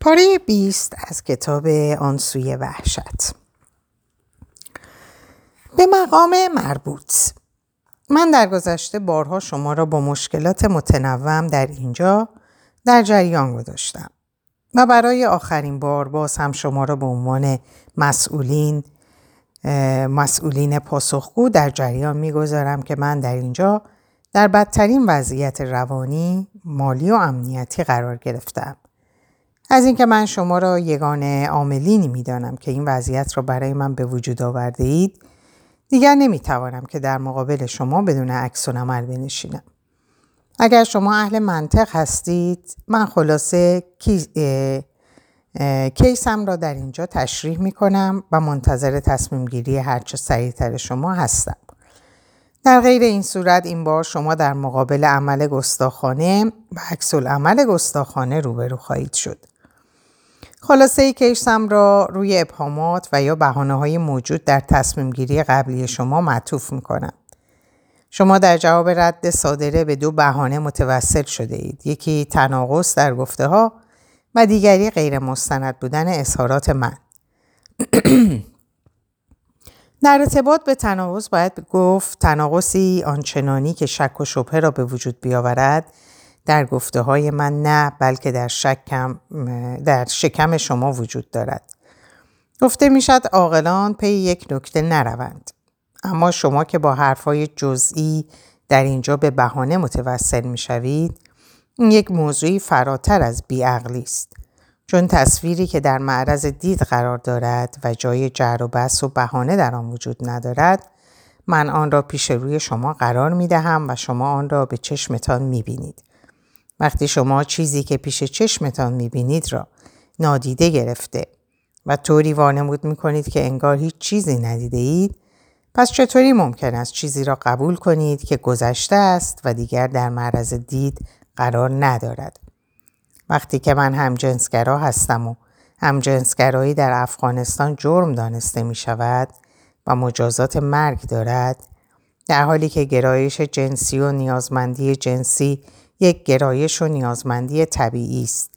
پاره 20 از کتاب آن سوی وحشت. به مقام مربوط. من در گذشته بارها شما را با مشکلات متنوعم در اینجا در جریان گذاشتم. و برای آخرین بار باز هم شما را به عنوان مسئولین مسئولین پاسخگو در جریان می‌گذارم که من در اینجا در بدترین وضعیت روانی، مالی و امنیتی قرار گرفتم. از اینکه من شما را یگان عاملینی می‌دانم که این وضعیت را برای من به وجود آورده اید دیگر نمی‌توانم که در مقابل شما بدون عکس عمل بنشینم اگر شما اهل منطق هستید من خلاصه کیسم را در اینجا تشریح می کنم و منتظر تصمیم گیری هرچه سریعتر شما هستم. در غیر این صورت این بار شما در مقابل عمل گستاخانه و عکس عمل گستاخانه روبرو خواهید شد. خلاصه کیسم را روی ابهامات و یا بحانه های موجود در تصمیم گیری قبلی شما معطوف می کنم. شما در جواب رد صادره به دو بهانه متوسل شده اید. یکی تناقض در گفته ها و دیگری غیر مستند بودن اظهارات من. در ارتباط به تناقض باید گفت تناقضی آنچنانی که شک و شبهه را به وجود بیاورد در گفته های من نه بلکه در, شکم در شکم شما وجود دارد. گفته می‌شد عاقلان پی یک نکته نروند. اما شما که با حرفهای جزئی در اینجا به بهانه متوسل می‌شوید این یک موضوعی فراتر از بیعقلی است. چون تصویری که در معرض دید قرار دارد و جای جر و بس و بهانه در آن وجود ندارد من آن را پیش روی شما قرار می دهم و شما آن را به چشمتان می بینید. وقتی شما چیزی که پیش چشمتان می بینید را نادیده گرفته و طوری وانمود می کنید که انگار هیچ چیزی ندیده اید پس چطوری ممکن است چیزی را قبول کنید که گذشته است و دیگر در معرض دید قرار ندارد. وقتی که من همجنسگرا هستم و همجنسگرایی در افغانستان جرم دانسته می شود و مجازات مرگ دارد در حالی که گرایش جنسی و نیازمندی جنسی یک گرایش و نیازمندی طبیعی است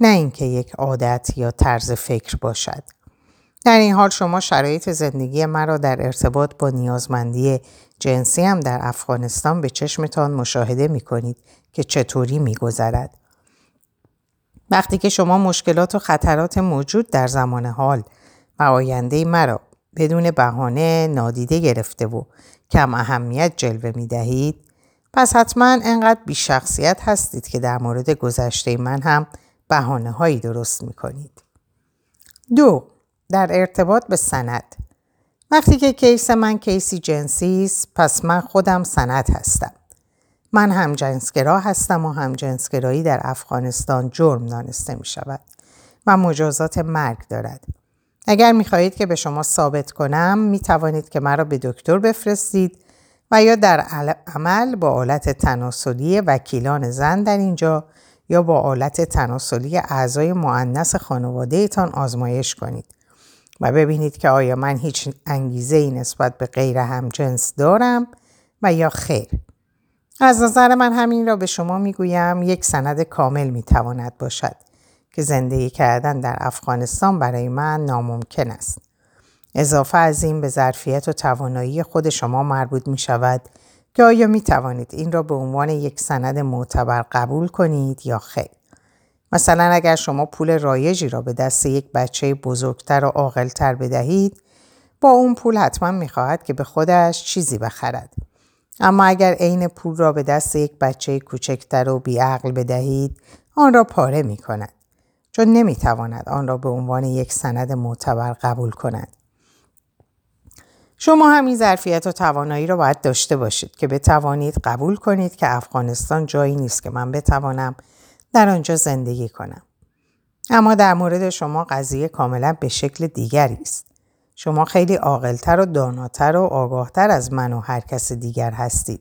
نه اینکه یک عادت یا طرز فکر باشد در این حال شما شرایط زندگی مرا در ارتباط با نیازمندی جنسی هم در افغانستان به چشمتان مشاهده می کنید که چطوری می گذرد. وقتی که شما مشکلات و خطرات موجود در زمان حال و آینده مرا بدون بهانه نادیده گرفته و کم اهمیت جلوه می دهید پس حتما انقدر بیشخصیت هستید که در مورد گذشته من هم بحانه هایی درست می کنید. دو در ارتباط به سند وقتی که کیس من کیسی جنسی است پس من خودم سند هستم. من هم جنسگرا هستم و هم جنسگرایی در افغانستان جرم دانسته می شود و مجازات مرگ دارد. اگر می خواهید که به شما ثابت کنم می توانید که مرا به دکتر بفرستید و یا در عمل با آلت تناسلی وکیلان زن در اینجا یا با آلت تناسلی اعضای معنس خانواده تان آزمایش کنید و ببینید که آیا من هیچ انگیزه ای نسبت به غیر هم جنس دارم و یا خیر. از نظر من همین را به شما می‌گویم یک سند کامل می‌تواند باشد که زندگی کردن در افغانستان برای من ناممکن است. اضافه از این به ظرفیت و توانایی خود شما مربوط می شود که آیا می توانید این را به عنوان یک سند معتبر قبول کنید یا خیر. مثلا اگر شما پول رایجی را به دست یک بچه بزرگتر و عاقلتر بدهید با اون پول حتما می‌خواهد که به خودش چیزی بخرد. اما اگر عین پول را به دست یک بچه کوچکتر و بیعقل بدهید آن را پاره می کند. چون نمی‌تواند آن را به عنوان یک سند معتبر قبول کند. شما همین ظرفیت و توانایی را باید داشته باشید که بتوانید قبول کنید که افغانستان جایی نیست که من بتوانم در آنجا زندگی کنم. اما در مورد شما قضیه کاملا به شکل دیگری است. شما خیلی عاقلتر و داناتر و آگاهتر از من و هر کس دیگر هستید.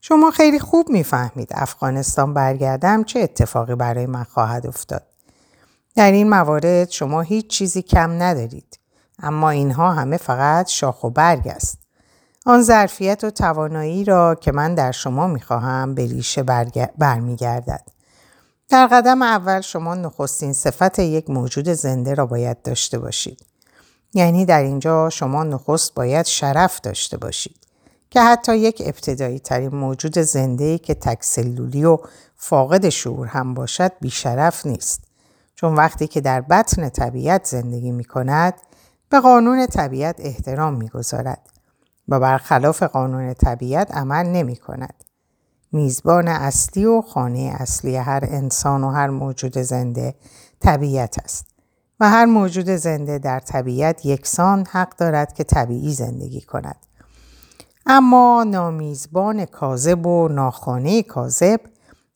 شما خیلی خوب می‌فهمید افغانستان برگردم چه اتفاقی برای من خواهد افتاد. در این موارد شما هیچ چیزی کم ندارید. اما اینها همه فقط شاخ و برگ است. آن ظرفیت و توانایی را که من در شما می‌خواهم به ریشه برمیگردد. در قدم اول شما نخستین صفت یک موجود زنده را باید داشته باشید. یعنی در اینجا شما نخست باید شرف داشته باشید که حتی یک ابتدایی ترین موجود زنده که تکسلولی و فاقد شعور هم باشد بیشرف نیست. چون وقتی که در بطن طبیعت زندگی می کند به قانون طبیعت احترام می گذارد و برخلاف قانون طبیعت عمل نمی کند. میزبان اصلی و خانه اصلی هر انسان و هر موجود زنده طبیعت است و هر موجود زنده در طبیعت یکسان حق دارد که طبیعی زندگی کند. اما نامیزبان کاذب و ناخانه کاذب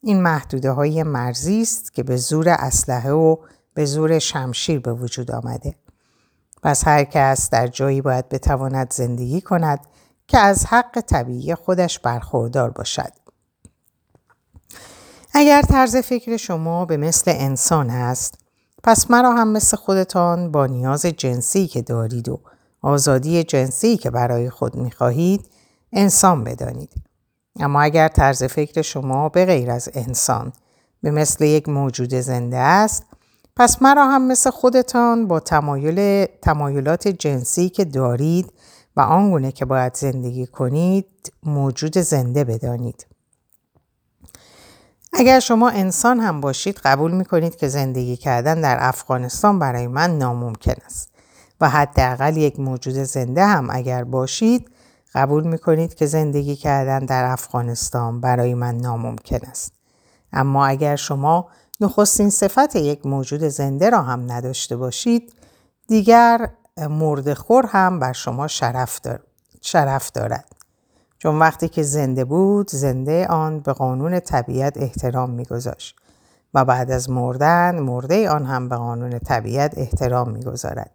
این محدوده های مرزی است که به زور اسلحه و به زور شمشیر به وجود آمده. پس هر کس در جایی باید بتواند زندگی کند که از حق طبیعی خودش برخوردار باشد. اگر طرز فکر شما به مثل انسان است پس مرا هم مثل خودتان با نیاز جنسی که دارید و آزادی جنسی که برای خود می‌خواهید انسان بدانید. اما اگر طرز فکر شما به غیر از انسان به مثل یک موجود زنده است پس مرا هم مثل خودتان با تمایل تمایلات جنسی که دارید و آنگونه که باید زندگی کنید موجود زنده بدانید. اگر شما انسان هم باشید قبول می کنید که زندگی کردن در افغانستان برای من ناممکن است و حداقل یک موجود زنده هم اگر باشید قبول می کنید که زندگی کردن در افغانستان برای من ناممکن است. اما اگر شما نخستین صفت یک موجود زنده را هم نداشته باشید دیگر مردخور هم بر شما شرف, دار... شرف دارد. چون وقتی که زنده بود زنده آن به قانون طبیعت احترام میگذاشت و بعد از مردن مرده آن هم به قانون طبیعت احترام می‌گذارد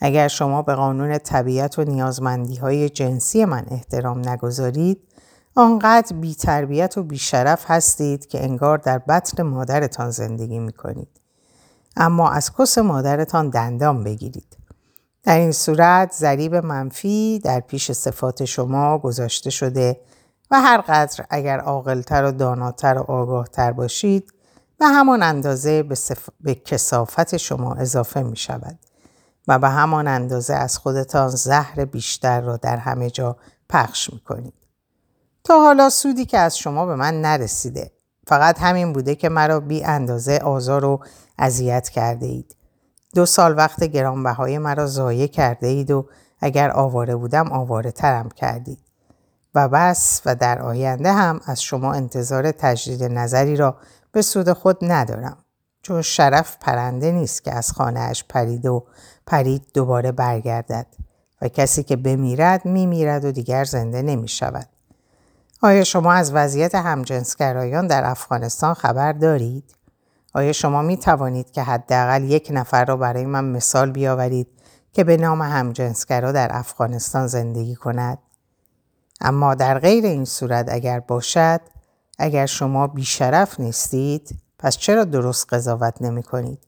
اگر شما به قانون طبیعت و نیازمندی های جنسی من احترام نگذارید آنقدر بی تربیت و بی شرف هستید که انگار در بطن مادرتان زندگی می کنید. اما از کس مادرتان دندان بگیرید. در این صورت ضریب منفی در پیش صفات شما گذاشته شده و هر قدر اگر عاقلتر و داناتر و آگاهتر باشید به همان اندازه به, صف... به کسافت شما اضافه می شود و به همان اندازه از خودتان زهر بیشتر را در همه جا پخش می کنید. تا حالا سودی که از شما به من نرسیده. فقط همین بوده که مرا بی اندازه آزار و اذیت کرده اید. دو سال وقت گرانبهای مرا ضایع کرده اید و اگر آواره بودم آواره ترم کردید. و بس و در آینده هم از شما انتظار تجدید نظری را به سود خود ندارم. چون شرف پرنده نیست که از خانهاش پرید و پرید دوباره برگردد و کسی که بمیرد میمیرد و دیگر زنده نمی شود. آیا شما از وضعیت همجنسگرایان در افغانستان خبر دارید؟ آیا شما می توانید که حداقل یک نفر را برای من مثال بیاورید که به نام همجنسگرا در افغانستان زندگی کند؟ اما در غیر این صورت اگر باشد، اگر شما بیشرف نیستید، پس چرا درست قضاوت نمی کنید؟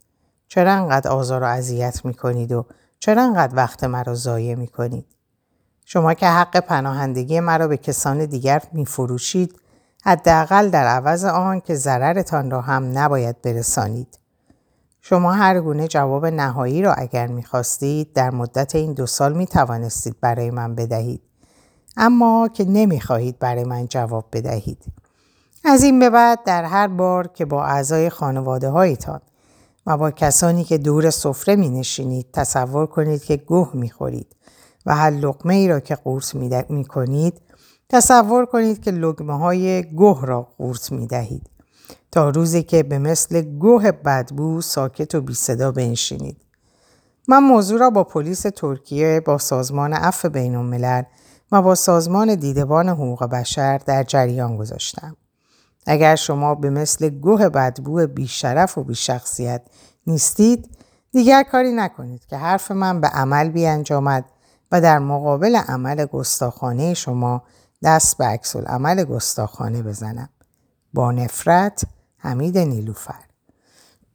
چرا انقدر آزار و اذیت می کنید و چرا انقدر وقت مرا ضایع می کنید؟ شما که حق پناهندگی مرا به کسان دیگر می فروشید حداقل در عوض آن که ضررتان را هم نباید برسانید. شما هر گونه جواب نهایی را اگر می‌خواستید در مدت این دو سال می توانستید برای من بدهید. اما که نمی‌خواهید برای من جواب بدهید. از این به بعد در هر بار که با اعضای خانواده هایتان و با کسانی که دور سفره می نشینید تصور کنید که گوه می خورید و هر لقمه ای را که قورت می کنید تصور کنید که لگمه های گوه را قورت می دهید تا روزی که به مثل گوه بدبو ساکت و بی صدا بنشینید. من موضوع را با پلیس ترکیه با سازمان عفو بین الملل و با سازمان دیدبان حقوق بشر در جریان گذاشتم. اگر شما به مثل گوه بدبو بیشرف و بیشخصیت نیستید دیگر کاری نکنید که حرف من به عمل بیانجامد و در مقابل عمل گستاخانه شما دست به عکس عمل گستاخانه بزنم. با نفرت حمید نیلوفر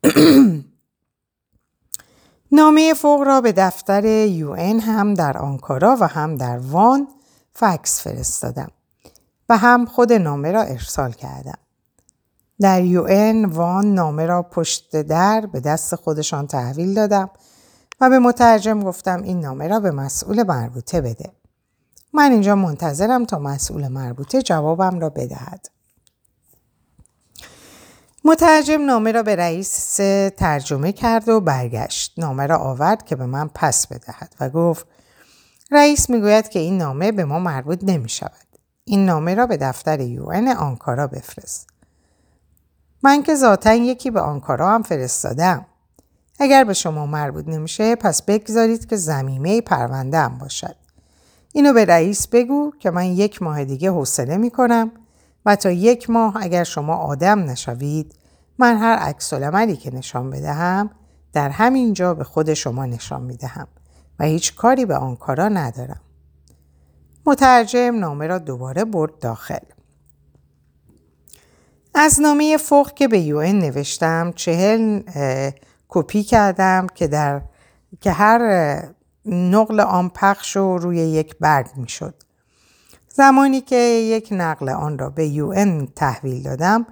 نامه فوق را به دفتر یو هم در آنکارا و هم در وان فکس فرستادم و هم خود نامه را ارسال کردم. در یو وان نامه را پشت در به دست خودشان تحویل دادم و به مترجم گفتم این نامه را به مسئول مربوطه بده. من اینجا منتظرم تا مسئول مربوطه جوابم را بدهد. مترجم نامه را به رئیس ترجمه کرد و برگشت. نامه را آورد که به من پس بدهد و گفت رئیس می‌گوید که این نامه به ما مربوط نمی شود. این نامه را به دفتر یون آنکارا بفرست. من که ذاتا یکی به آنکارا هم فرستادم. اگر به شما مربوط نمیشه پس بگذارید که زمیمه پرونده هم باشد. اینو به رئیس بگو که من یک ماه دیگه حوصله می‌کنم و تا یک ماه اگر شما آدم نشوید من هر عکس که نشان بدهم در همین جا به خود شما نشان می‌دهم و هیچ کاری به آن کارا ندارم. مترجم نامه را دوباره برد داخل. از نامه فوق که به یو نوشتم چهل کپی کردم که در که هر نقل آن پخش و روی یک برگ می شد. زمانی که یک نقل آن را به یو تحویل دادم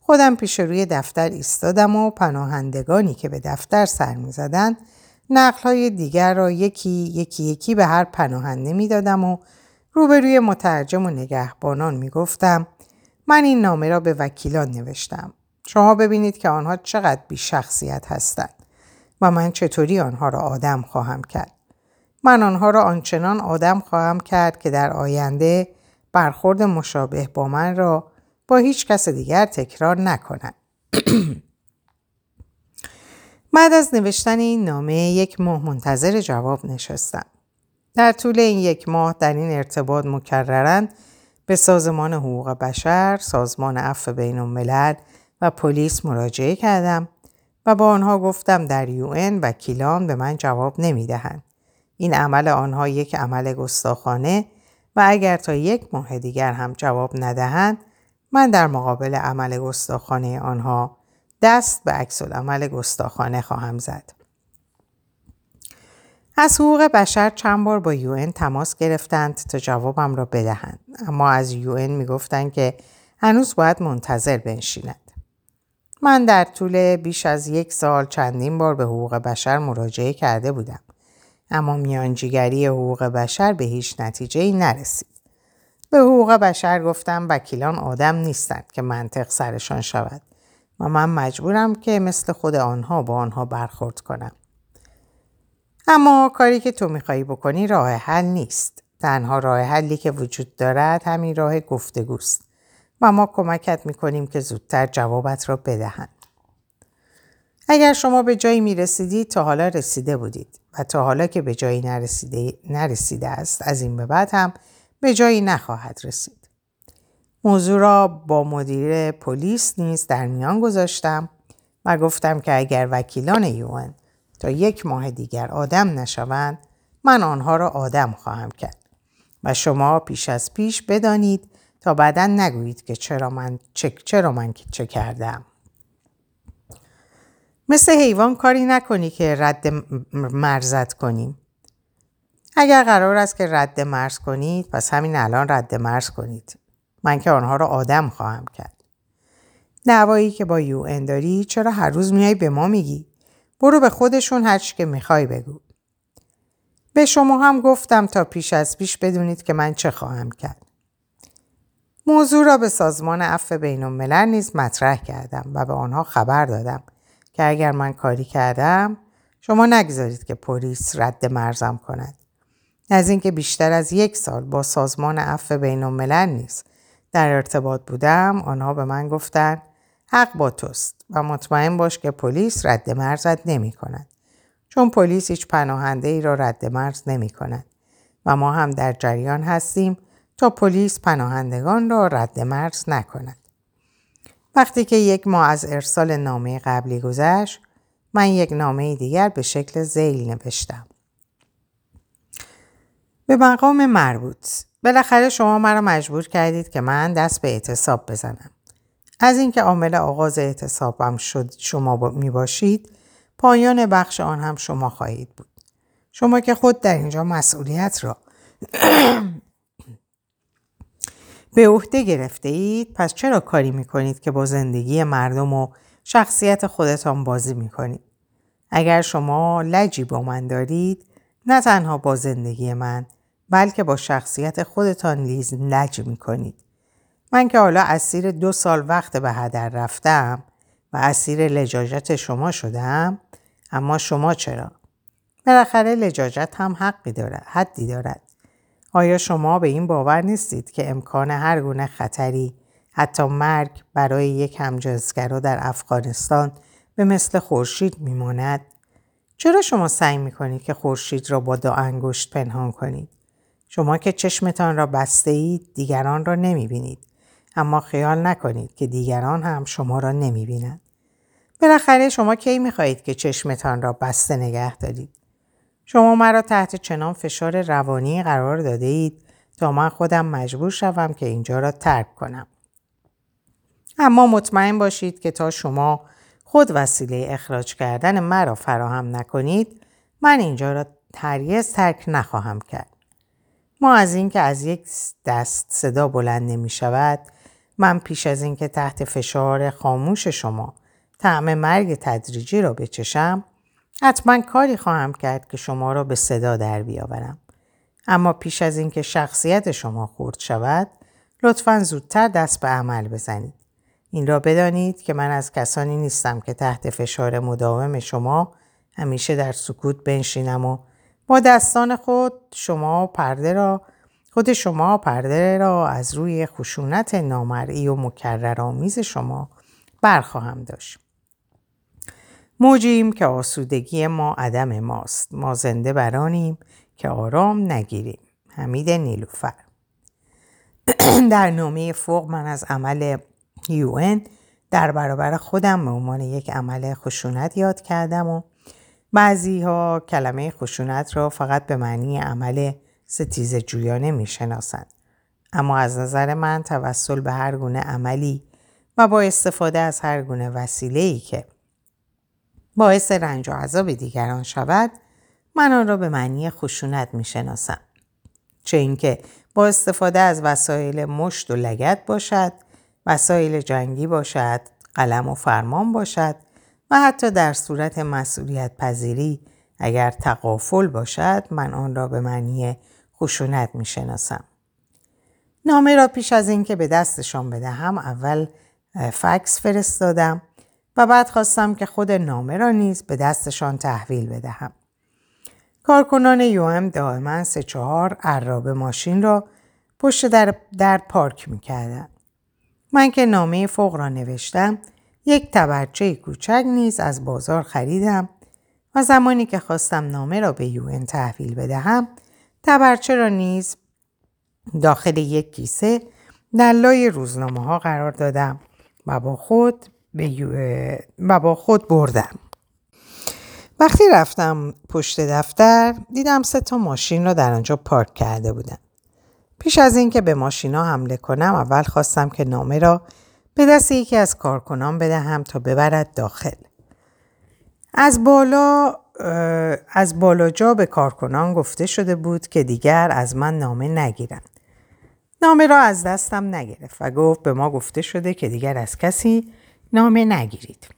خودم پیش روی دفتر ایستادم و پناهندگانی که به دفتر سر می زدن نقل های دیگر را یکی یکی یکی به هر پناهنده می دادم و روبروی مترجم و نگهبانان می گفتم من این نامه را به وکیلان نوشتم. شما ببینید که آنها چقدر بی شخصیت هستند و من چطوری آنها را آدم خواهم کرد. من آنها را آنچنان آدم خواهم کرد که در آینده برخورد مشابه با من را با هیچ کس دیگر تکرار نکنند. بعد از نوشتن این نامه یک ماه منتظر جواب نشستم. در طول این یک ماه در این ارتباط مکررن به سازمان حقوق بشر، سازمان عفو بین الملل و پلیس مراجعه کردم و با آنها گفتم در یون وکیلان به من جواب نمی دهند. این عمل آنها یک عمل گستاخانه و اگر تا یک ماه دیگر هم جواب ندهند من در مقابل عمل گستاخانه آنها دست به عکس عمل گستاخانه خواهم زد. از حقوق بشر چند بار با یون تماس گرفتند تا جوابم را بدهند اما از یون می‌گفتند که هنوز باید منتظر بنشیند. من در طول بیش از یک سال چندین بار به حقوق بشر مراجعه کرده بودم اما میانجیگری حقوق بشر به هیچ نتیجه ای نرسید. به حقوق بشر گفتم وکیلان آدم نیستند که منطق سرشان شود و من مجبورم که مثل خود آنها با آنها برخورد کنم. اما کاری که تو میخوایی بکنی راه حل نیست. تنها راه حلی که وجود دارد همین راه گفتگوست و ما کمکت می‌کنیم که زودتر جوابت را بدهند. اگر شما به جایی می‌رسیدید تا حالا رسیده بودید و تا حالا که به جایی نرسیده, نرسیده است از این به بعد هم به جایی نخواهد رسید. موضوع را با مدیر پلیس نیز در میان گذاشتم و گفتم که اگر وکیلان یون تا یک ماه دیگر آدم نشوند من آنها را آدم خواهم کرد و شما پیش از پیش بدانید تا بعدا نگویید که چرا من چه, چرا من چه کردم. مثل حیوان کاری نکنی که رد مرزت کنیم اگر قرار است که رد مرز کنید پس همین الان رد مرز کنید. من که آنها را آدم خواهم کرد. دعوایی که با یو داری چرا هر روز میای به ما میگی؟ برو به خودشون هر که می‌خوای بگو. به شما هم گفتم تا پیش از پیش بدونید که من چه خواهم کرد. موضوع را به سازمان عفو بین الملل نیز مطرح کردم و به آنها خبر دادم که اگر من کاری کردم شما نگذارید که پلیس رد مرزم کند. از اینکه بیشتر از یک سال با سازمان عفو بین الملل نیز در ارتباط بودم آنها به من گفتند حق با توست و مطمئن باش که پلیس رد مرزت نمی کند. چون پلیس هیچ پناهنده ای را رد مرز نمی کند و ما هم در جریان هستیم تا پلیس پناهندگان را رد مرز نکند. وقتی که یک ماه از ارسال نامه قبلی گذشت من یک نامه دیگر به شکل زیل نوشتم. به مقام مربوط بالاخره شما مرا مجبور کردید که من دست به اعتصاب بزنم. از اینکه عامل آغاز اعتصابم شد شما می باشید پایان بخش آن هم شما خواهید بود. شما که خود در اینجا مسئولیت را به عهده گرفته اید پس چرا کاری می‌کنید که با زندگی مردم و شخصیت خودتان بازی می‌کنید؟ اگر شما لجی با من دارید نه تنها با زندگی من بلکه با شخصیت خودتان لیز لج می‌کنید. من که حالا اسیر دو سال وقت به هدر رفتم و اسیر لجاجت شما شدم اما شما چرا؟ بالاخره لجاجت هم حقی دارد حدی دارد آیا شما به این باور نیستید که امکان هر گونه خطری حتی مرگ برای یک همجنسگرا در افغانستان به مثل خورشید میماند؟ چرا شما سعی می‌کنید که خورشید را با دو انگشت پنهان کنید؟ شما که چشمتان را بسته اید دیگران را نمی‌بینید. اما خیال نکنید که دیگران هم شما را نمی‌بینند. بالاخره شما کی می‌خواهید که چشمتان را بسته نگه دارید؟ شما مرا تحت چنان فشار روانی قرار داده اید تا من خودم مجبور شوم که اینجا را ترک کنم. اما مطمئن باشید که تا شما خود وسیله اخراج کردن مرا فراهم نکنید من اینجا را هرگز ترک نخواهم کرد. ما از اینکه از یک دست صدا بلند نمی شود من پیش از اینکه تحت فشار خاموش شما طعم مرگ تدریجی را بچشم حتما کاری خواهم کرد که شما را به صدا در بیاورم. اما پیش از اینکه شخصیت شما خورد شود لطفا زودتر دست به عمل بزنید. این را بدانید که من از کسانی نیستم که تحت فشار مداوم شما همیشه در سکوت بنشینم و با دستان خود شما پرده را خود شما پرده را از روی خشونت نامرئی و مکررآمیز شما برخواهم داشت. موجیم که آسودگی ما عدم ماست. ما زنده برانیم که آرام نگیریم. حمید نیلوفر. در نامه فوق من از عمل یون در برابر خودم به عنوان یک عمل خشونت یاد کردم و بعضی ها کلمه خشونت را فقط به معنی عمل ستیز جویانه می شناسند. اما از نظر من توسل به هر گونه عملی و با استفاده از هر گونه وسیله‌ای که باعث رنج و عذاب دیگران شود من آن را به معنی خشونت می شناسم. چه اینکه با استفاده از وسایل مشت و لگت باشد وسایل جنگی باشد قلم و فرمان باشد و حتی در صورت مسئولیت پذیری اگر تقافل باشد من آن را به معنی خشونت می شناسم. نامه را پیش از اینکه به دستشان بدهم اول فکس فرستادم بعد خواستم که خود نامه را نیز به دستشان تحویل بدهم. کارکنان یوم دائما سه چهار عراب ماشین را پشت در, در پارک می‌کردن. من که نامه فوق را نوشتم یک تبرچه کوچک نیز از بازار خریدم و زمانی که خواستم نامه را به یون تحویل بدهم تبرچه را نیز داخل یک کیسه در لای روزنامه ها قرار دادم و با خود به و با خود بردم. وقتی رفتم پشت دفتر دیدم سه تا ماشین را در آنجا پارک کرده بودن. پیش از اینکه به ماشینا حمله کنم اول خواستم که نامه را به دست یکی از کارکنان بدهم تا ببرد داخل. از بالا از بالاجا به کارکنان گفته شده بود که دیگر از من نامه نگیرند. نامه را از دستم نگرفت و گفت به ما گفته شده که دیگر از کسی نامه نگیرید.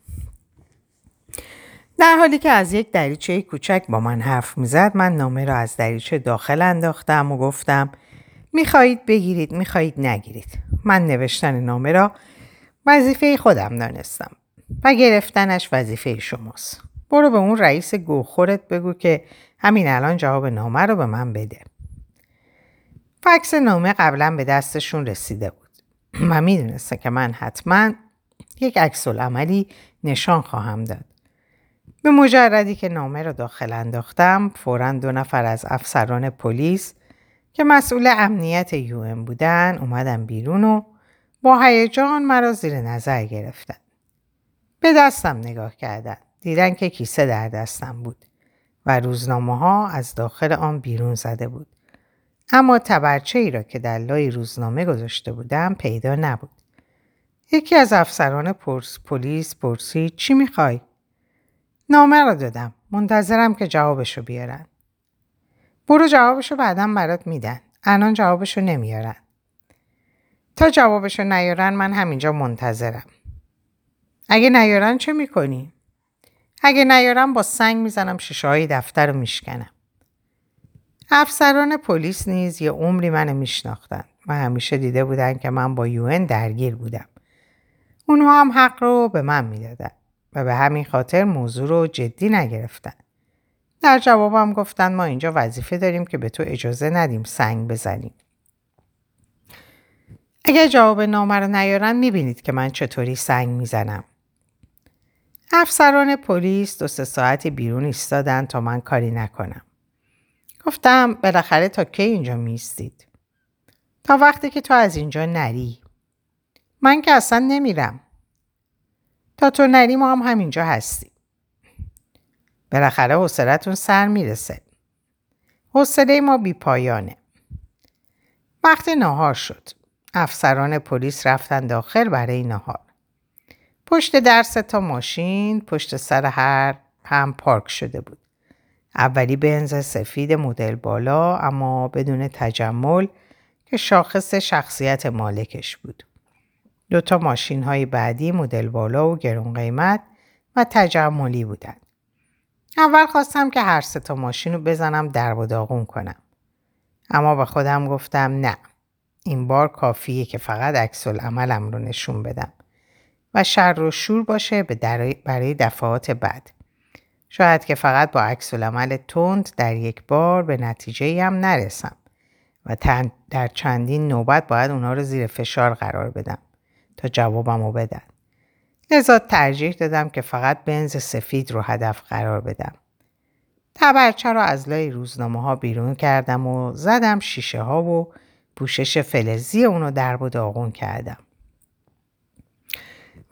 در حالی که از یک دریچه کوچک با من حرف می‌زد من نامه را از دریچه داخل انداختم و گفتم می‌خواهید بگیرید می‌خواهید نگیرید. من نوشتن نامه را وظیفه خودم دانستم و گرفتنش وظیفه شماست. برو به اون رئیس گوخورت بگو که همین الان جواب نامه رو به من بده. فکس نامه قبلا به دستشون رسیده بود و می‌دونسته که من حتما یک عکس عملی نشان خواهم داد. به مجردی که نامه را داخل انداختم فورا دو نفر از افسران پلیس که مسئول امنیت یو بودن اومدن بیرون و با هیجان مرا زیر نظر گرفتن. به دستم نگاه کردن. دیدن که کیسه در دستم بود و روزنامه ها از داخل آن بیرون زده بود. اما تبرچه ای را که در لای روزنامه گذاشته بودم پیدا نبود. یکی از افسران پرس پلیس پرسید چی می‌خوای؟ نامه را دادم. منتظرم که جوابشو بیارن. برو جوابشو بعدا برات میدن. الان جوابشو نمیارن. تا جوابشو نیارن من همینجا منتظرم. اگه نیارن چه می‌کنی؟ اگه نیارن با سنگ می‌زنم شیشه های دفتر رو میشکنم. افسران پلیس نیز یه عمری منو میشناختن و همیشه دیده بودن که من با یون درگیر بودم. اونها هم حق رو به من می‌دادن و به همین خاطر موضوع رو جدی نگرفتن. در جوابم گفتن ما اینجا وظیفه داریم که به تو اجازه ندیم سنگ بزنیم. اگر جواب نامه رو نیارن می‌بینید که من چطوری سنگ می‌زنم. افسران پلیس دو سه ساعتی بیرون ایستادن تا من کاری نکنم. گفتم بالاخره تا کی اینجا میستید؟ تا وقتی که تو از اینجا نری. من که اصلا نمیرم. تا تو نری ما هم همینجا هستیم. بالاخره حوصلتون سر می‌رسه. حوصله ما بی پایانه. وقت نهار شد. افسران پلیس رفتن داخل برای نهار. پشت درس تا ماشین پشت سر هر هم پارک شده بود. اولی بنز سفید مدل بالا اما بدون تجمل که شاخص شخصیت مالکش بود. دو تا ماشین های بعدی مدل بالا و گرون قیمت و تجملی بودند. اول خواستم که هر سه تا ماشین رو بزنم در و داغون کنم. اما به خودم گفتم نه. این بار کافیه که فقط عکس عملم رو نشون بدم و شر و شور باشه به برای دفعات بعد. شاید که فقط با عکس عمل تند در یک بار به نتیجه هم نرسم و در چندین نوبت باید اونا رو زیر فشار قرار بدم جوابم رو بدن. لذا ترجیح دادم که فقط بنز سفید رو هدف قرار بدم. تبرچه رو از لای روزنامه ها بیرون کردم و زدم شیشه ها و پوشش فلزی اونو درب و داغون کردم.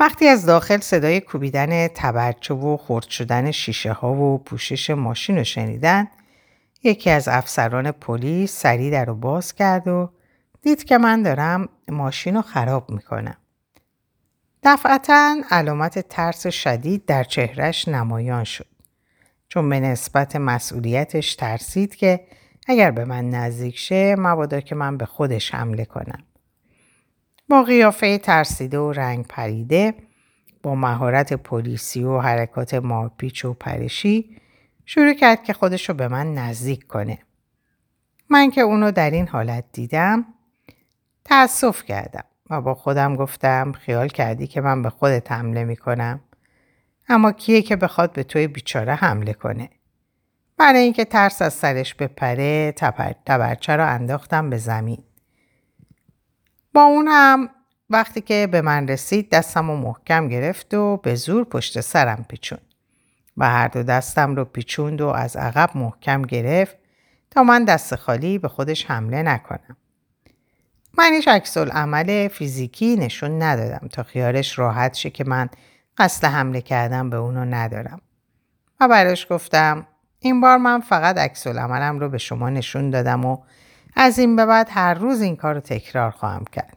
وقتی از داخل صدای کوبیدن تبرچه و خرد شدن شیشه ها و پوشش ماشین رو شنیدن یکی از افسران پلیس سری در رو باز کرد و دید که من دارم ماشین رو خراب می‌کنم. دفعتا علامت ترس شدید در چهرش نمایان شد. چون به نسبت مسئولیتش ترسید که اگر به من نزدیک شه مبادا که من به خودش حمله کنم. با قیافه ترسیده و رنگ پریده با مهارت پلیسی و حرکات مارپیچ و پرشی شروع کرد که خودش رو به من نزدیک کنه. من که اونو در این حالت دیدم تأسف کردم و با خودم گفتم خیال کردی که من به خودت حمله می‌کنم؟ اما کیه که بخواد به توی بیچاره حمله کنه؟ برای اینکه ترس از سرش بپره تبرچه رو انداختم به زمین. با اون هم وقتی که به من رسید دستم رو محکم گرفت و به زور پشت سرم پیچون و هر دو دستم رو پیچوند و از عقب محکم گرفت تا من دست خالی به خودش حمله نکنم. من هیچ عکس عمل فیزیکی نشون ندادم تا خیالش راحت شه که من قصد حمله کردم به اونو ندارم. و براش گفتم این بار من فقط عکس عملم رو به شما نشون دادم و از این به بعد هر روز این کار رو تکرار خواهم کرد.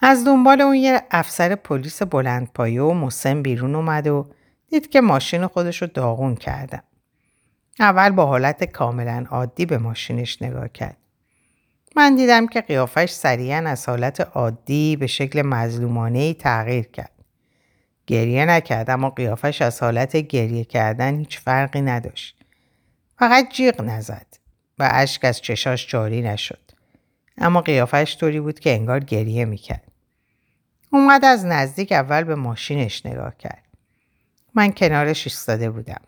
از دنبال اون یه افسر پلیس بلندپایه و مسن بیرون اومد و دید که ماشین خودش رو داغون کردم. اول با حالت کاملا عادی به ماشینش نگاه کرد. من دیدم که قیافش سریعا از حالت عادی به شکل مظلومانه ای تغییر کرد. گریه نکرد اما قیافش از حالت گریه کردن هیچ فرقی نداشت. فقط جیغ نزد و اشک از چشاش جاری نشد. اما قیافش طوری بود که انگار گریه می‌کرد. اومد از نزدیک اول به ماشینش نگاه کرد. من کنارش ایستاده بودم.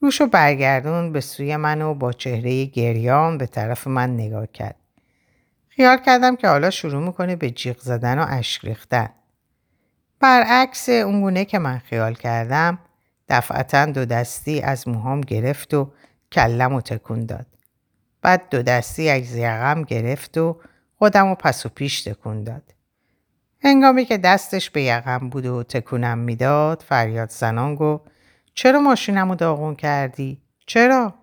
روشو برگردون به سوی من و با چهره گریان به طرف من نگاه کرد. خیال کردم که حالا شروع می‌کنه به جیغ زدن و اشک ریختن. برعکس اونگونه که من خیال کردم دفعتا دو دستی از موهام گرفت و کلم و تکون داد. بعد دو دستی از یقم گرفت و خودم و پس و پیش تکون داد. هنگامی که دستش به یقم بود و تکونم می‌داد فریاد زنان گفت چرا ماشینم رو داغون کردی؟ چرا؟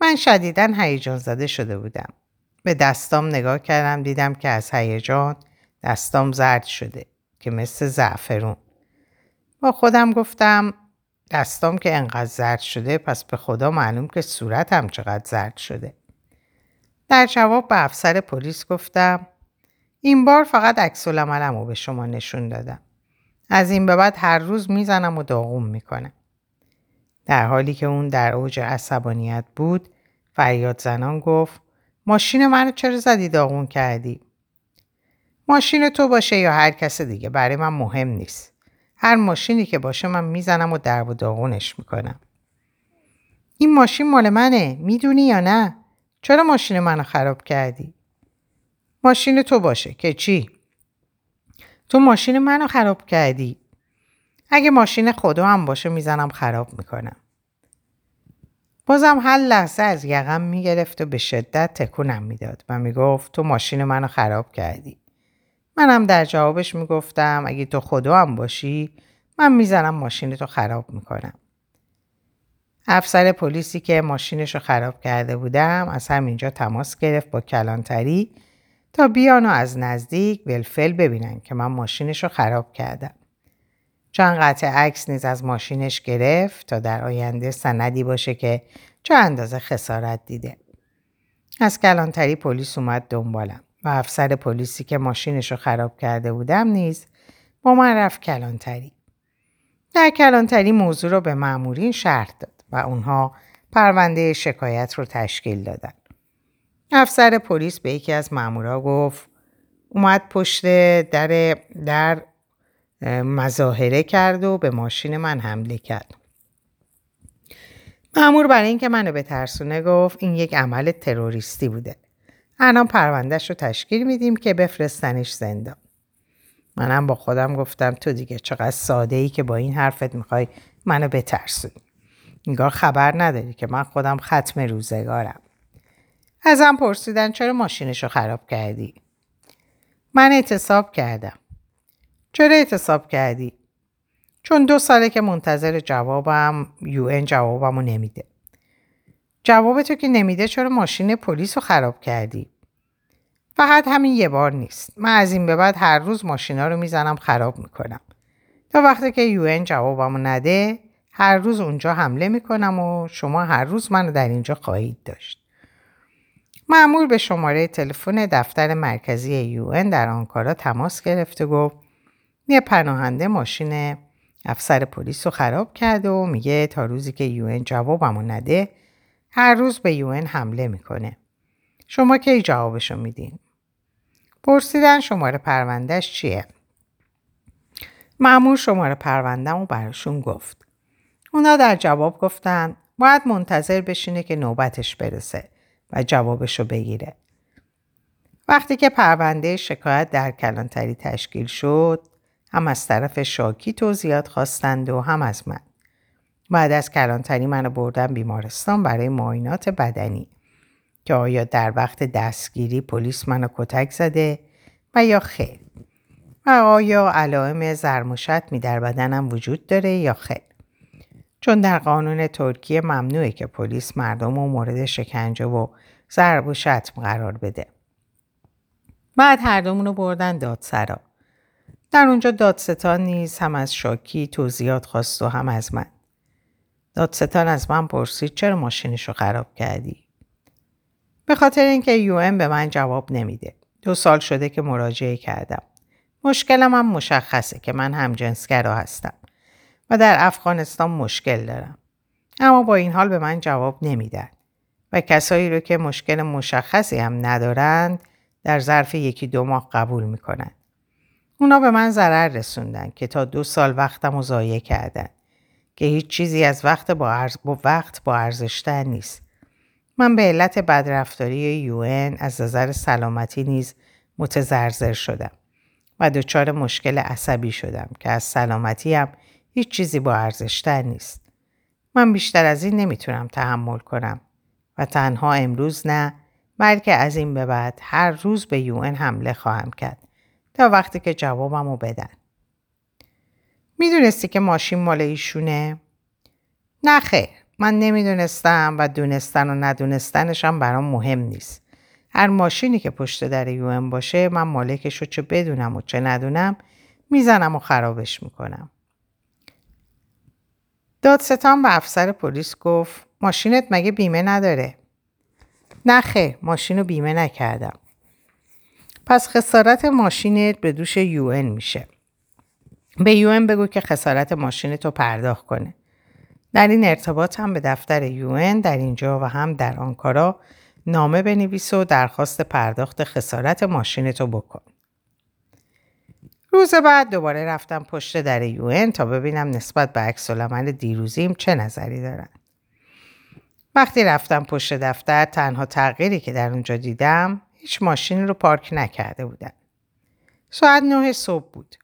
من شدیدن هیجان زده شده بودم. به دستام نگاه کردم دیدم که از هیجان دستام زرد شده که مثل زعفرون. با خودم گفتم دستام که انقدر زرد شده پس به خدا معلوم که صورتم چقدر زرد شده. در جواب به افسر پلیس گفتم این بار فقط عکس رو به شما نشون دادم. از این به بعد هر روز می‌زنم و داغوم می‌کنم. در حالی که اون در اوج عصبانیت بود فریاد زنان گفت ماشین منو چرا زدی داغون کردی؟ ماشین تو باشه یا هر کس دیگه برای من مهم نیست. هر ماشینی که باشه من می‌زنم و درب و داغونش می‌کنم. این ماشین مال منه می‌دونی یا نه؟ چرا ماشین منو خراب کردی؟ ماشین تو باشه که چی؟ تو ماشین منو خراب کردی. اگه ماشین خدا هم باشه می‌زنم خراب می‌کنم. بازم هر لحظه از یقم می‌گرفت و به شدت تکونم می‌داد و می‌گفت تو ماشین منو خراب کردی. منم در جوابش می‌گفتم اگه تو خدا هم باشی من می‌زنم ماشین تو خراب می‌کنم. افسر پلیسی که ماشینش رو خراب کرده بودم از همینجا تماس گرفت با کلانتری تا بیان و از نزدیک ولفل ببینن که من ماشینش رو خراب کردم. چند قطع عکس نیز از ماشینش گرفت تا در آینده سندی باشه که چه اندازه خسارت دیده. از کلانتری پلیس اومد دنبالم و افسر پلیسی که ماشینش رو خراب کرده بودم نیز با من رفت کلانتری. در کلانتری موضوع رو به معمورین شرط داد و اونها پرونده شکایت رو تشکیل دادن. افسر پلیس به یکی از مامورا گفت اومد پشت در در مظاهره کرد و به ماشین من حمله کرد. مامور برای اینکه منو به ترسونه گفت این یک عمل تروریستی بوده. الان پروندهش رو تشکیل میدیم که بفرستنش زندان. منم با خودم گفتم تو دیگه چقدر ساده ای که با این حرفت می‌خوای منو بترسونی. انگار خبر نداری که من خودم ختم روزگارم. ازم پرسیدن چرا ماشینش رو خراب کردی؟ من اعتصاب کردم. چرا اعتصاب کردی؟ چون دو ساله که منتظر جوابم یو این جوابمو نمیده. جواب تو که نمیده چرا ماشین پلیس رو خراب کردی؟ فقط همین یه بار نیست. من از این به بعد هر روز ماشینا رو می‌زنم خراب می‌کنم. تا وقتی که یو این جوابمو نده هر روز اونجا حمله می‌کنم و شما هر روز منو در اینجا خواهید داشت. معمول به شماره تلفن دفتر مرکزی یو در آنکارا تماس گرفت و گفت یه پناهنده ماشین افسر پلیس رو خراب کرده و میگه تا روزی که یو جوابمو نده هر روز به یو حمله می‌کنه. شما کی جوابشو میدین؟ پرسیدن شماره پروندهش چیه؟ معمول شماره پروندهمو براشون گفت. اونا در جواب گفتن باید منتظر بشینه که نوبتش برسه. و جوابشو بگیره. وقتی که پرونده شکایت در کلانتری تشکیل شد هم از طرف شاکی توضیحات خواستند و هم از من. بعد از کلانتری منو بردن بیمارستان برای معاینات بدنی که آیا در وقت دستگیری پلیس منو کتک زده و یا خیر و آیا علائم زرموشت در بدنم وجود داره یا خیر چون در قانون ترکیه ممنوعه که پلیس مردم و مورد شکنجه و ضرب و شتم قرار بده. بعد هر دومونو بردن دادسرا. در اونجا دادستان نیز هم از شاکی توضیحات خواست و هم از من. دادستان از من پرسید چرا ماشینشو خراب کردی؟ به خاطر اینکه یو به من جواب نمیده. دو سال شده که مراجعه کردم. مشکلم هم مشخصه که من هم جنسگرا هستم. و در افغانستان مشکل دارم. اما با این حال به من جواب نمیدن و کسایی رو که مشکل مشخصی هم ندارند در ظرف یکی دو ماه قبول می‌کنن. اونا به من ضرر رسوندن که تا دو سال وقتم رو ضایع کردن که هیچ چیزی از وقت با, عرض با وقت با ارزشتر نیست. من به علت بدرفتاری یون از نظر سلامتی نیز متزرزر شدم و دچار مشکل عصبی شدم که از سلامتی هم هیچ چیزی با ارزشتر نیست. من بیشتر از این نمی‌تونم تحمل کنم و تنها امروز نه بلکه از این به بعد هر روز به یون حمله خواهم کرد تا وقتی که جوابمو بدن. می‌دونستی که ماشین مال ایشونه؟ نه خیر من نمی‌دونستم و دونستن و ندونستنشم برام مهم نیست. هر ماشینی که پشت در یون باشه من مالکش رو چه بدونم و چه ندونم می‌زنم و خرابش می‌کنم. دادستان به افسر پلیس گفت ماشینت مگه بیمه نداره؟ نه خیر ماشین رو بیمه نکردم. پس خسارت ماشینت به دوش یو میشه. به یو بگو که خسارت ماشین تو پرداخت کنه. در این ارتباط هم به دفتر یو در اینجا و هم در آنکارا نامه بنویس و درخواست پرداخت خسارت ماشین تو بکن. روز بعد دوباره رفتم پشت در یو تا ببینم نسبت به عکس دیروزیم چه نظری دارن. وقتی رفتم پشت دفتر تنها تغییری که در اونجا دیدم هیچ ماشینی رو پارک نکرده بودن. ساعت نه صبح بود.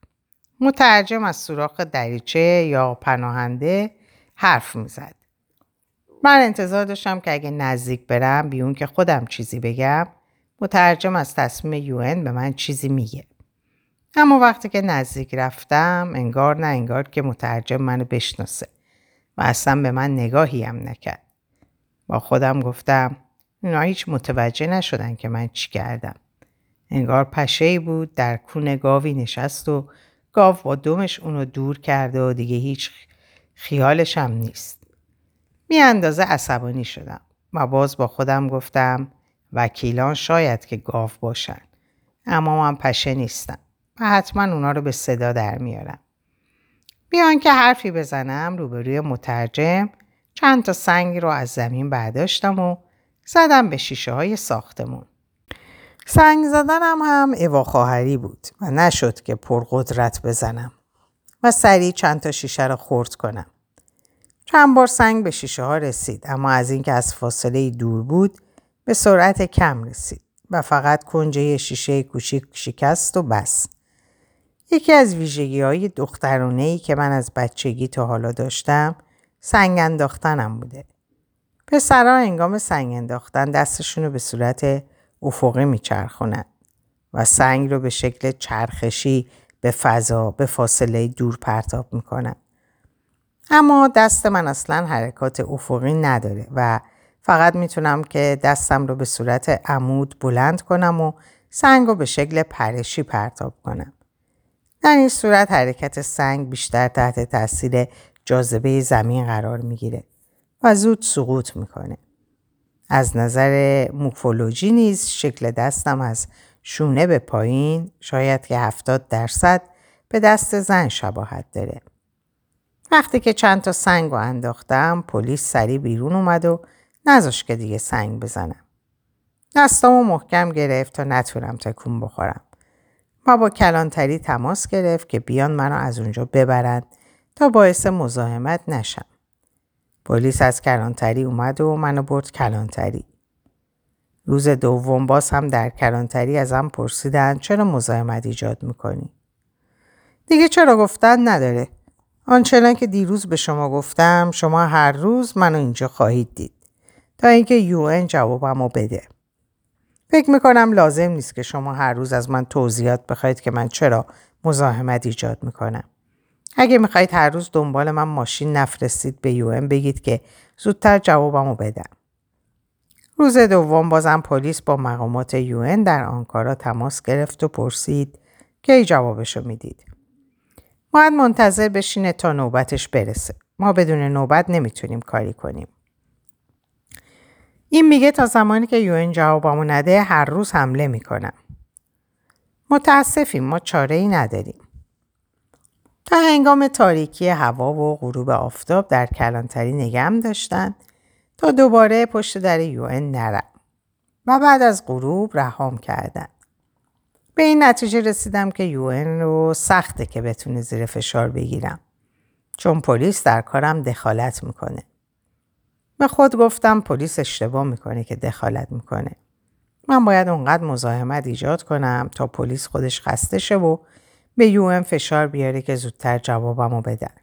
مترجم از سوراخ دریچه یا پناهنده حرف می‌زد. من انتظار داشتم که اگه نزدیک برم بیون که خودم چیزی بگم مترجم از تصمیم یون به من چیزی میگه. اما وقتی که نزدیک رفتم انگار نه انگار که مترجم منو بشناسه و اصلا به من نگاهی هم نکرد. با خودم گفتم اینا هیچ متوجه نشدن که من چی کردم. انگار پشه بود در کون گاوی نشست و گاو با دومش اونو دور کرده و دیگه هیچ خیالش هم نیست. می اندازه عصبانی شدم و باز با خودم گفتم وکیلان شاید که گاو باشن. اما من پشه نیستم و حتما اونا رو به صدا در میارم. بیان که حرفی بزنم روبروی مترجم چند تا سنگ رو از زمین برداشتم و زدم به شیشه های ساختمون. سنگ زدنم هم ایوا خواهری بود و نشد که پرقدرت بزنم و سریع چند تا شیشه رو خورد کنم. چند بار سنگ به شیشه ها رسید اما از اینکه از فاصله دور بود به سرعت کم رسید و فقط کنجه شیشه کوچیک شکست و بس. یکی از ویژگی های دخترانه ای که من از بچگی تا حالا داشتم سنگ انداختنم بوده. پسرها انگام سنگ انداختن دستشون رو به صورت افقی میچرخونن و سنگ رو به شکل چرخشی به فضا به فاصله دور پرتاب می‌کنن. اما دست من اصلا حرکات افقی نداره و فقط می‌تونم که دستم رو به صورت عمود بلند کنم و سنگ رو به شکل پرشی پرتاب کنم. در این صورت حرکت سنگ بیشتر تحت تاثیر جاذبه زمین قرار می‌گیره و زود سقوط می‌کنه. از نظر موفولوژی نیز شکل دستم از شونه به پایین شاید که هفتاد درصد به دست زن شباهت داره. وقتی که چند تا سنگ رو انداختم پلیس سری بیرون اومد و نذاش که دیگه سنگ بزنم. دستامو محکم گرفت تا نتونم تکون بخورم. ما با کلانتری تماس گرفت که بیان منو از اونجا ببرند تا باعث مزاحمت نشم. پلیس از کلانتری اومد و منو برد کلانتری. روز دوم باز هم در کلانتری ازم پرسیدن چرا مزاحمت ایجاد می‌کنی؟ دیگه چرا گفتن نداره. آنچنان که دیروز به شما گفتم شما هر روز منو اینجا خواهید دید تا اینکه یو ان جوابمو بده. فکر می‌کنم لازم نیست که شما هر روز از من توضیحات بخواید که من چرا مزاحمت ایجاد می‌کنم. اگه می‌خواید هر روز دنبال من ماشین نفرستید به یو بگید که زودتر جوابمو بدم. روز دوم بازم پلیس با مقامات یو در آنکارا تماس گرفت و پرسید کی جوابشو می‌دید. باید منتظر بشینه تا نوبتش برسه. ما بدون نوبت نمی‌تونیم کاری کنیم. این میگه تا زمانی که یو جوابمو نده هر روز حمله می‌کنم. متاسفیم ما چاره ای نداریم. تا هنگام تاریکی هوا و غروب آفتاب در کلانتری نگم داشتن تا دوباره پشت در یون نرم و بعد از غروب رهام کردن. به این نتیجه رسیدم که یون رو سخته که بتونه زیر فشار بگیرم چون پلیس در کارم دخالت می‌کنه. به خود گفتم پلیس اشتباه می‌کنه که دخالت می‌کنه. من باید اونقدر مزاحمت ایجاد کنم تا پلیس خودش خسته شه و به یو فشار بیاره که زودتر جوابمو بدن.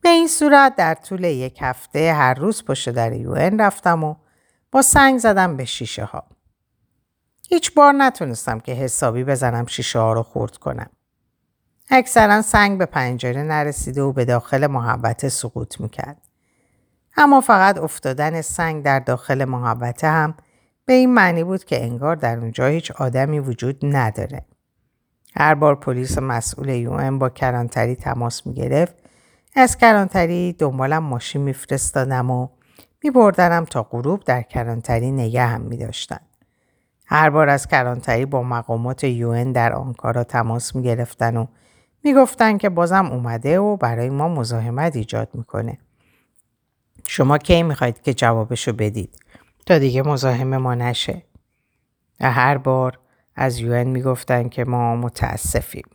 به این صورت در طول یک هفته هر روز پشت در یو رفتم و با سنگ زدم به شیشه ها. هیچ بار نتونستم که حسابی بزنم شیشه ها رو خورد کنم. اکثرا سنگ به پنجره نرسیده و به داخل محبته سقوط می‌کرد. اما فقط افتادن سنگ در داخل محبته هم به این معنی بود که انگار در اونجا هیچ آدمی وجود نداره. هر بار پلیس مسئول یو با کلانتری تماس می گرفت از کلانتری دنبالم ماشین میفرستادم و می بردنم تا غروب در کلانتری نگه هم می داشتن. هر بار از کلانتری با مقامات یون در آنکارا تماس می گرفتن و می گفتن که بازم اومده و برای ما مزاحمت ایجاد می‌کنه. شما کی می‌خواید که جوابشو بدید تا دیگه مزاحم ما نشه. هر بار از یون می‌گفتن که ما متاسفیم.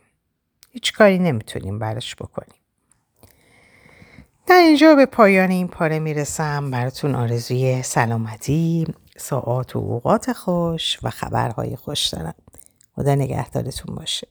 هیچ کاری نمی‌تونیم برش بکنیم. در اینجا به پایان این پاره می‌رسم براتون آرزوی سلامتی ساعات و اوقات خوش و خبرهای خوش دارم خدا نگهدارتون باشه